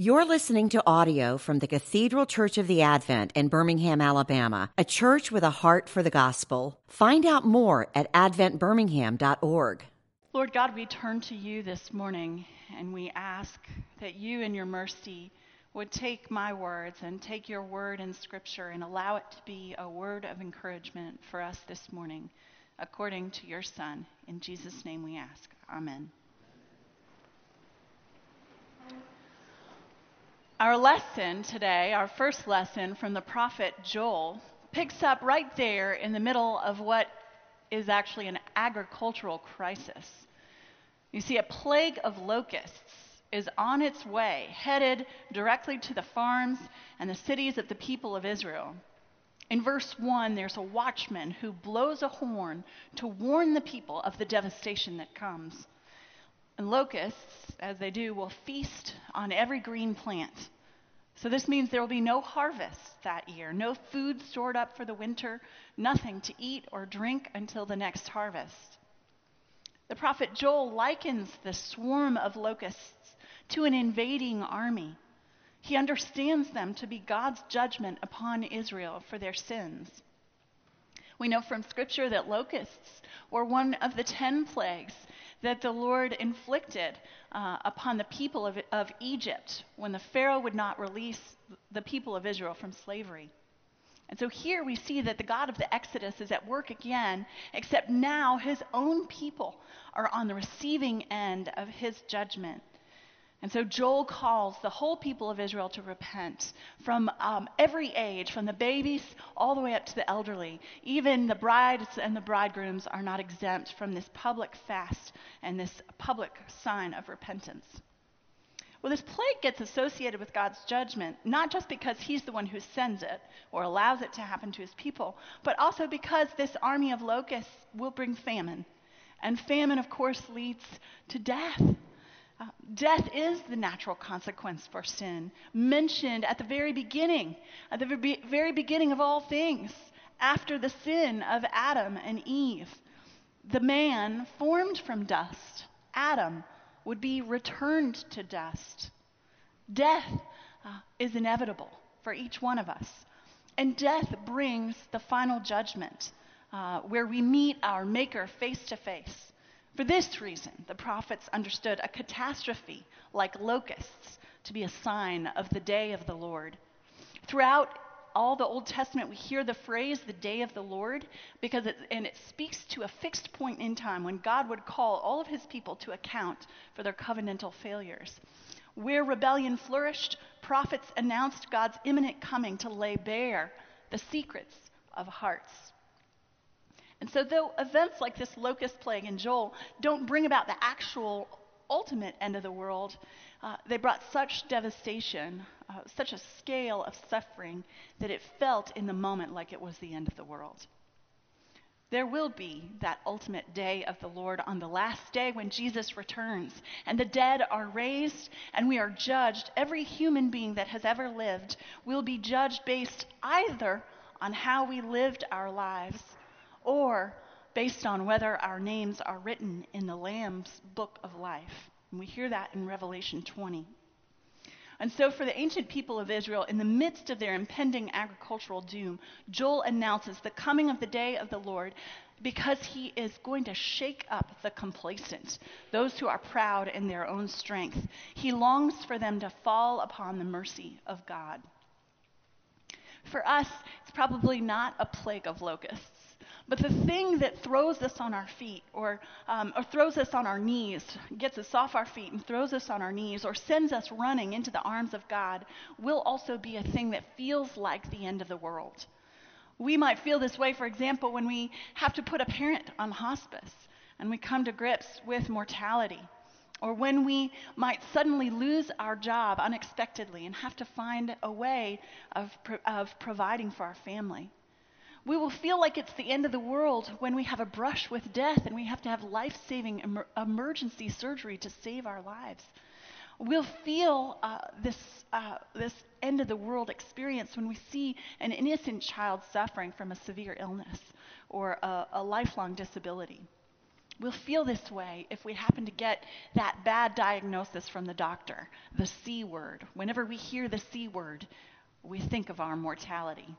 You're listening to audio from the Cathedral Church of the Advent in Birmingham, Alabama, a church with a heart for the gospel. Find out more at adventbirmingham.org. Lord God, we turn to you this morning and we ask that you, in your mercy, would take my words and take your word in Scripture and allow it to be a word of encouragement for us this morning, according to your Son. In Jesus' name we ask. Amen. Our lesson today, our first lesson from the prophet Joel, picks up right there in the middle of what is actually an agricultural crisis. You see, a plague of locusts is on its way, headed directly to the farms and the cities of the people of Israel. In verse 1, there's a watchman who blows a horn to warn the people of the devastation that comes. And locusts, as they do, will feast on every green plant. So this means there will be no harvest that year, no food stored up for the winter, nothing to eat or drink until the next harvest. The prophet Joel likens the swarm of locusts to an invading army. He understands them to be God's judgment upon Israel for their sins. We know from Scripture that locusts were one of the ten plagues that the Lord inflicted uh, upon the people of, of Egypt when the Pharaoh would not release the people of Israel from slavery. And so here we see that the God of the Exodus is at work again, except now his own people are on the receiving end of his judgment. And so Joel calls the whole people of Israel to repent from um, every age, from the babies all the way up to the elderly. Even the brides and the bridegrooms are not exempt from this public fast and this public sign of repentance. Well, this plague gets associated with God's judgment, not just because He's the one who sends it or allows it to happen to His people, but also because this army of locusts will bring famine. And famine, of course, leads to death. Death is the natural consequence for sin, mentioned at the very beginning, at the very beginning of all things, after the sin of Adam and Eve. The man formed from dust, Adam, would be returned to dust. Death uh, is inevitable for each one of us. And death brings the final judgment uh, where we meet our Maker face to face. For this reason, the prophets understood a catastrophe like locusts to be a sign of the day of the Lord. Throughout all the Old Testament, we hear the phrase the day of the Lord because it, and it speaks to a fixed point in time when God would call all of his people to account for their covenantal failures. Where rebellion flourished, prophets announced God's imminent coming to lay bare the secrets of hearts. And so, though events like this locust plague in Joel don't bring about the actual ultimate end of the world, uh, they brought such devastation, uh, such a scale of suffering, that it felt in the moment like it was the end of the world. There will be that ultimate day of the Lord on the last day when Jesus returns and the dead are raised and we are judged. Every human being that has ever lived will be judged based either on how we lived our lives or based on whether our names are written in the Lamb's book of life. And we hear that in Revelation 20. And so, for the ancient people of Israel, in the midst of their impending agricultural doom, Joel announces the coming of the day of the Lord because he is going to shake up the complacent, those who are proud in their own strength. He longs for them to fall upon the mercy of God. For us, it's probably not a plague of locusts. But the thing that throws us on our feet or, um, or throws us on our knees, gets us off our feet and throws us on our knees, or sends us running into the arms of God, will also be a thing that feels like the end of the world. We might feel this way, for example, when we have to put a parent on hospice and we come to grips with mortality. Or when we might suddenly lose our job unexpectedly and have to find a way of, of providing for our family. We will feel like it's the end of the world when we have a brush with death and we have to have life saving emer- emergency surgery to save our lives. We'll feel uh, this, uh, this end of the world experience when we see an innocent child suffering from a severe illness or a, a lifelong disability. We'll feel this way if we happen to get that bad diagnosis from the doctor, the C word. Whenever we hear the C word, we think of our mortality.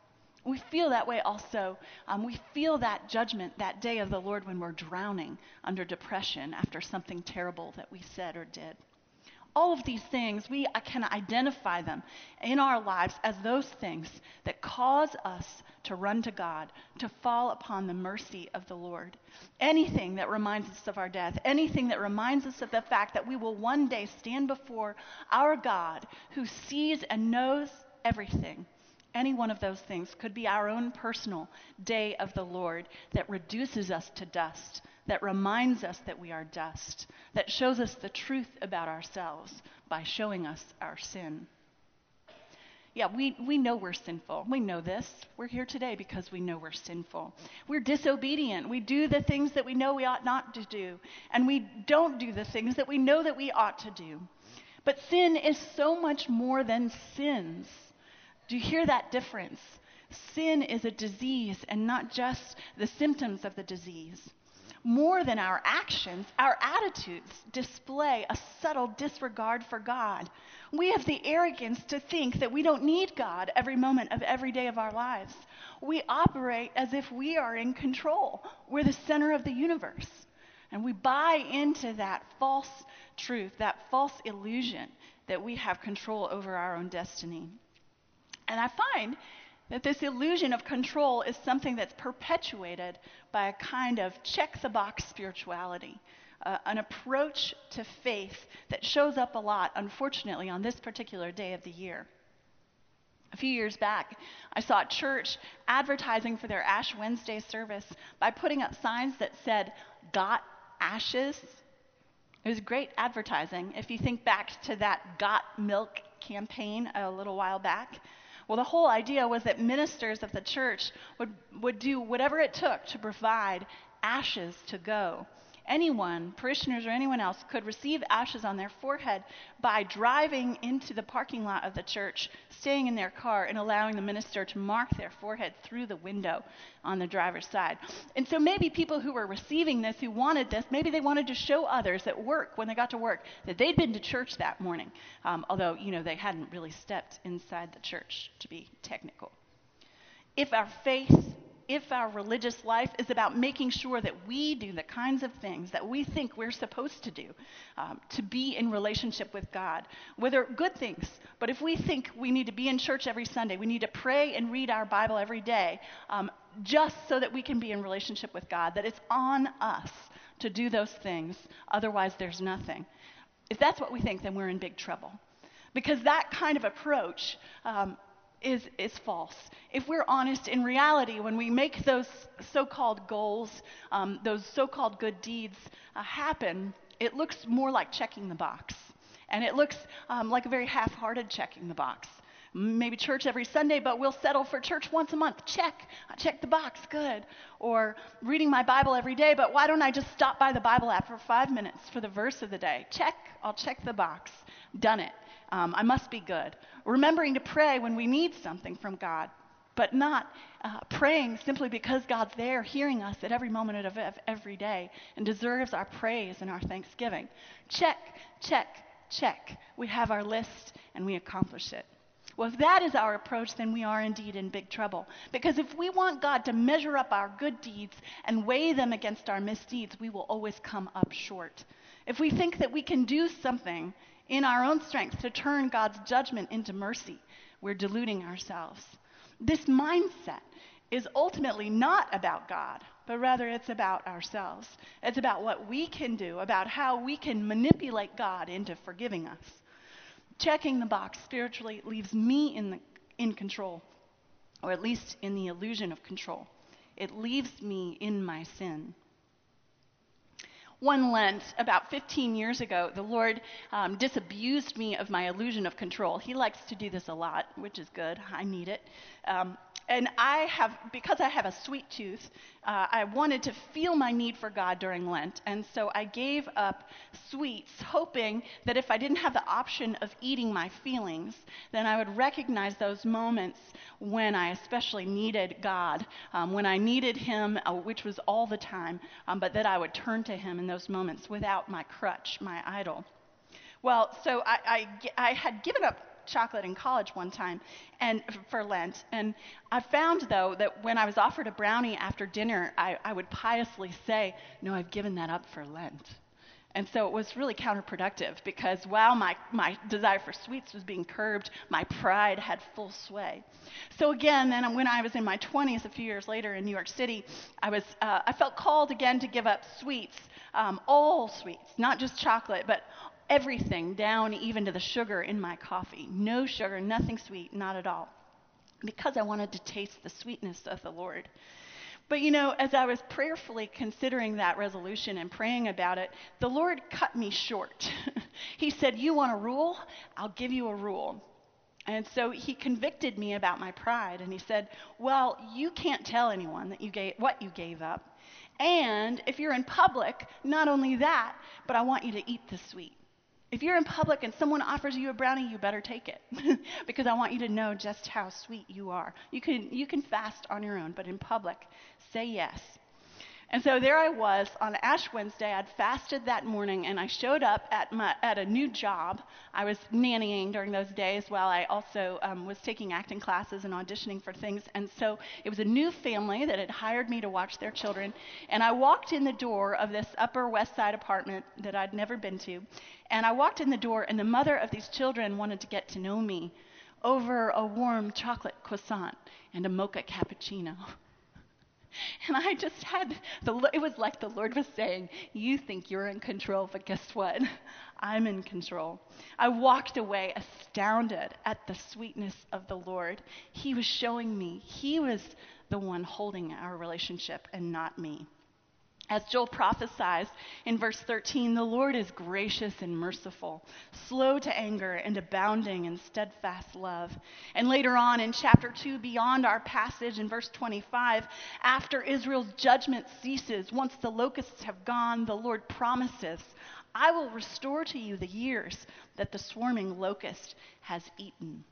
We feel that way also. Um, we feel that judgment that day of the Lord when we're drowning under depression after something terrible that we said or did. All of these things, we can identify them in our lives as those things that cause us to run to God, to fall upon the mercy of the Lord. Anything that reminds us of our death, anything that reminds us of the fact that we will one day stand before our God who sees and knows everything. Any one of those things could be our own personal day of the Lord that reduces us to dust, that reminds us that we are dust, that shows us the truth about ourselves by showing us our sin. Yeah, we, we know we're sinful. We know this. We're here today because we know we're sinful. We're disobedient. We do the things that we know we ought not to do, and we don't do the things that we know that we ought to do. But sin is so much more than sins. Do you hear that difference? Sin is a disease and not just the symptoms of the disease more than our actions, our attitudes display a subtle disregard for God. We have the arrogance to think that we don't need God every moment of every day of our lives. We operate as if we are in control. We're the center of the universe. And we buy into that false truth, that false illusion that we have control over our own destiny. And I find that this illusion of control is something that's perpetuated by a kind of check the box spirituality, uh, an approach to faith that shows up a lot, unfortunately, on this particular day of the year. A few years back, I saw a church advertising for their Ash Wednesday service by putting up signs that said, Got ashes. It was great advertising. If you think back to that Got Milk campaign a little while back, well, the whole idea was that ministers of the church would, would do whatever it took to provide ashes to go anyone, parishioners or anyone else, could receive ashes on their forehead by driving into the parking lot of the church, staying in their car, and allowing the minister to mark their forehead through the window on the driver's side. And so maybe people who were receiving this, who wanted this, maybe they wanted to show others at work when they got to work that they'd been to church that morning, um, although, you know, they hadn't really stepped inside the church, to be technical. If our faith if our religious life is about making sure that we do the kinds of things that we think we're supposed to do um, to be in relationship with God, whether good things, but if we think we need to be in church every Sunday, we need to pray and read our Bible every day, um, just so that we can be in relationship with God, that it's on us to do those things, otherwise, there's nothing. If that's what we think, then we're in big trouble. Because that kind of approach um, is, is false. If we're honest, in reality, when we make those so called goals, um, those so called good deeds uh, happen, it looks more like checking the box. And it looks um, like a very half hearted checking the box. Maybe church every Sunday, but we'll settle for church once a month. Check. I check the box. Good. Or reading my Bible every day, but why don't I just stop by the Bible app for five minutes for the verse of the day? Check. I'll check the box. Done it. Um, I must be good. Remembering to pray when we need something from God, but not uh, praying simply because God's there hearing us at every moment of every day and deserves our praise and our thanksgiving. Check, check, check. We have our list and we accomplish it. Well, if that is our approach, then we are indeed in big trouble. Because if we want God to measure up our good deeds and weigh them against our misdeeds, we will always come up short. If we think that we can do something in our own strength to turn God's judgment into mercy, we're deluding ourselves. This mindset is ultimately not about God, but rather it's about ourselves. It's about what we can do, about how we can manipulate God into forgiving us. Checking the box spiritually leaves me in, the, in control, or at least in the illusion of control. It leaves me in my sin one Lent, about 15 years ago, the Lord um, disabused me of my illusion of control. He likes to do this a lot, which is good. I need it. Um, and I have, because I have a sweet tooth, uh, I wanted to feel my need for God during Lent. And so I gave up sweets, hoping that if I didn't have the option of eating my feelings, then I would recognize those moments when I especially needed God, um, when I needed Him, uh, which was all the time, um, but that I would turn to Him in those moments without my crutch, my idol. Well, so I, I, I had given up chocolate in college one time and for Lent. And I found though that when I was offered a brownie after dinner, I, I would piously say, "No, I've given that up for Lent." And so it was really counterproductive because while my, my desire for sweets was being curbed, my pride had full sway. So again, then when I was in my 20s, a few years later in New York City, I, was, uh, I felt called again to give up sweets, um, all sweets, not just chocolate, but everything down even to the sugar in my coffee. No sugar, nothing sweet, not at all. Because I wanted to taste the sweetness of the Lord. But you know, as I was prayerfully considering that resolution and praying about it, the Lord cut me short. he said, You want a rule? I'll give you a rule. And so he convicted me about my pride and he said, Well, you can't tell anyone that you gave, what you gave up. And if you're in public, not only that, but I want you to eat the sweet. If you're in public and someone offers you a brownie, you better take it because I want you to know just how sweet you are. You can, you can fast on your own, but in public, say yes. And so there I was on Ash Wednesday. I'd fasted that morning, and I showed up at, my, at a new job. I was nannying during those days while I also um, was taking acting classes and auditioning for things. And so it was a new family that had hired me to watch their children. And I walked in the door of this Upper West Side apartment that I'd never been to. And I walked in the door, and the mother of these children wanted to get to know me over a warm chocolate croissant and a mocha cappuccino. And I just had the it was like the Lord was saying, "You think you're in control, but guess what? I'm in control." I walked away astounded at the sweetness of the Lord. He was showing me he was the one holding our relationship and not me. As Joel prophesies in verse 13, the Lord is gracious and merciful, slow to anger, and abounding in steadfast love. And later on in chapter 2, beyond our passage in verse 25, after Israel's judgment ceases, once the locusts have gone, the Lord promises, I will restore to you the years that the swarming locust has eaten.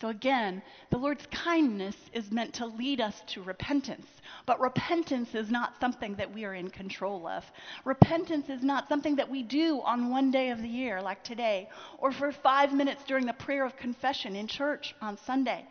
So again, the Lord's kindness is meant to lead us to repentance. But repentance is not something that we are in control of. Repentance is not something that we do on one day of the year, like today, or for five minutes during the prayer of confession in church on Sunday.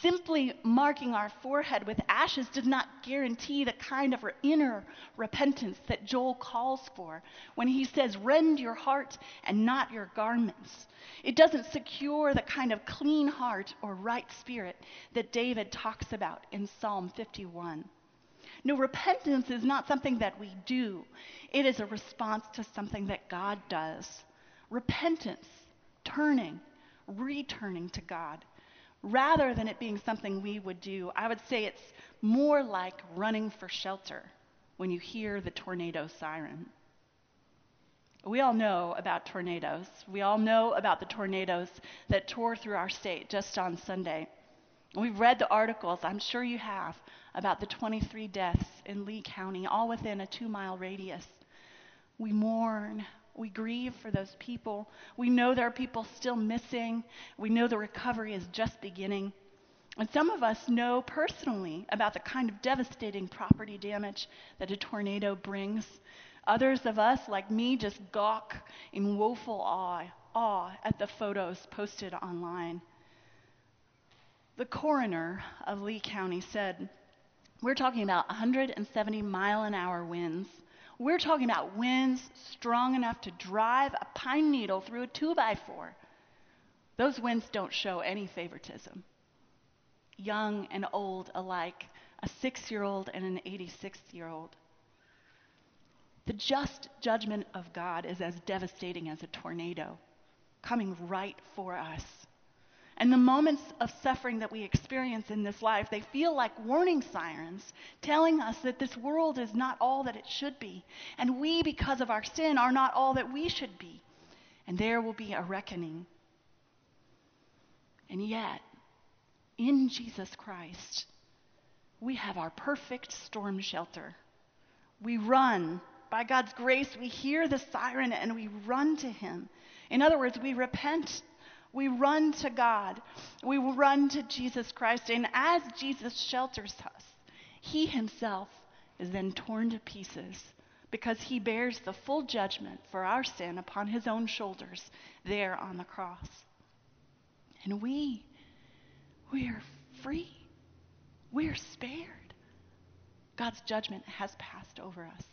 Simply marking our forehead with ashes does not guarantee the kind of inner repentance that Joel calls for when he says, Rend your heart and not your garments. It doesn't secure the kind of clean heart or right spirit that David talks about in Psalm 51. No, repentance is not something that we do, it is a response to something that God does. Repentance, turning, returning to God. Rather than it being something we would do, I would say it's more like running for shelter when you hear the tornado siren. We all know about tornadoes. We all know about the tornadoes that tore through our state just on Sunday. We've read the articles, I'm sure you have, about the 23 deaths in Lee County, all within a two mile radius. We mourn. We grieve for those people. We know there are people still missing. We know the recovery is just beginning. And some of us know personally about the kind of devastating property damage that a tornado brings. Others of us, like me, just gawk in woeful awe, awe at the photos posted online. The coroner of Lee County said, We're talking about 170 mile an hour winds. We're talking about winds strong enough to drive a pine needle through a 2 by 4 Those winds don't show any favoritism. Young and old alike, a six year old and an 86 year old. The just judgment of God is as devastating as a tornado coming right for us. And the moments of suffering that we experience in this life, they feel like warning sirens telling us that this world is not all that it should be. And we, because of our sin, are not all that we should be. And there will be a reckoning. And yet, in Jesus Christ, we have our perfect storm shelter. We run. By God's grace, we hear the siren and we run to Him. In other words, we repent. We run to God. We run to Jesus Christ. And as Jesus shelters us, He Himself is then torn to pieces because He bears the full judgment for our sin upon His own shoulders there on the cross. And we, we are free. We are spared. God's judgment has passed over us.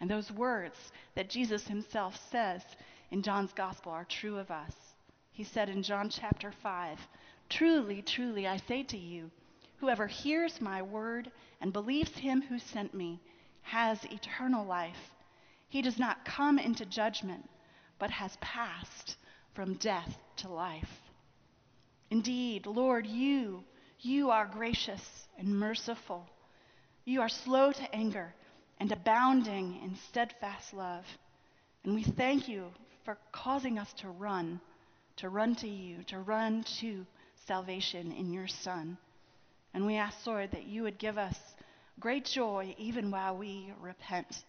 And those words that Jesus himself says in John's gospel are true of us. He said in John chapter 5, Truly, truly, I say to you, whoever hears my word and believes him who sent me has eternal life. He does not come into judgment, but has passed from death to life. Indeed, Lord, you, you are gracious and merciful. You are slow to anger and abounding in steadfast love. And we thank you for causing us to run, to run to you, to run to salvation in your Son. And we ask, Lord, that you would give us great joy even while we repent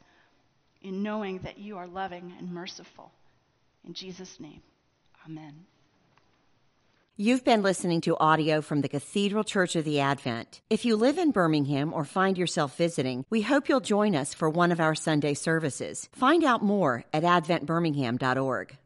in knowing that you are loving and merciful. In Jesus' name, amen. You've been listening to audio from the Cathedral Church of the Advent. If you live in Birmingham or find yourself visiting, we hope you'll join us for one of our Sunday services. Find out more at adventbirmingham.org.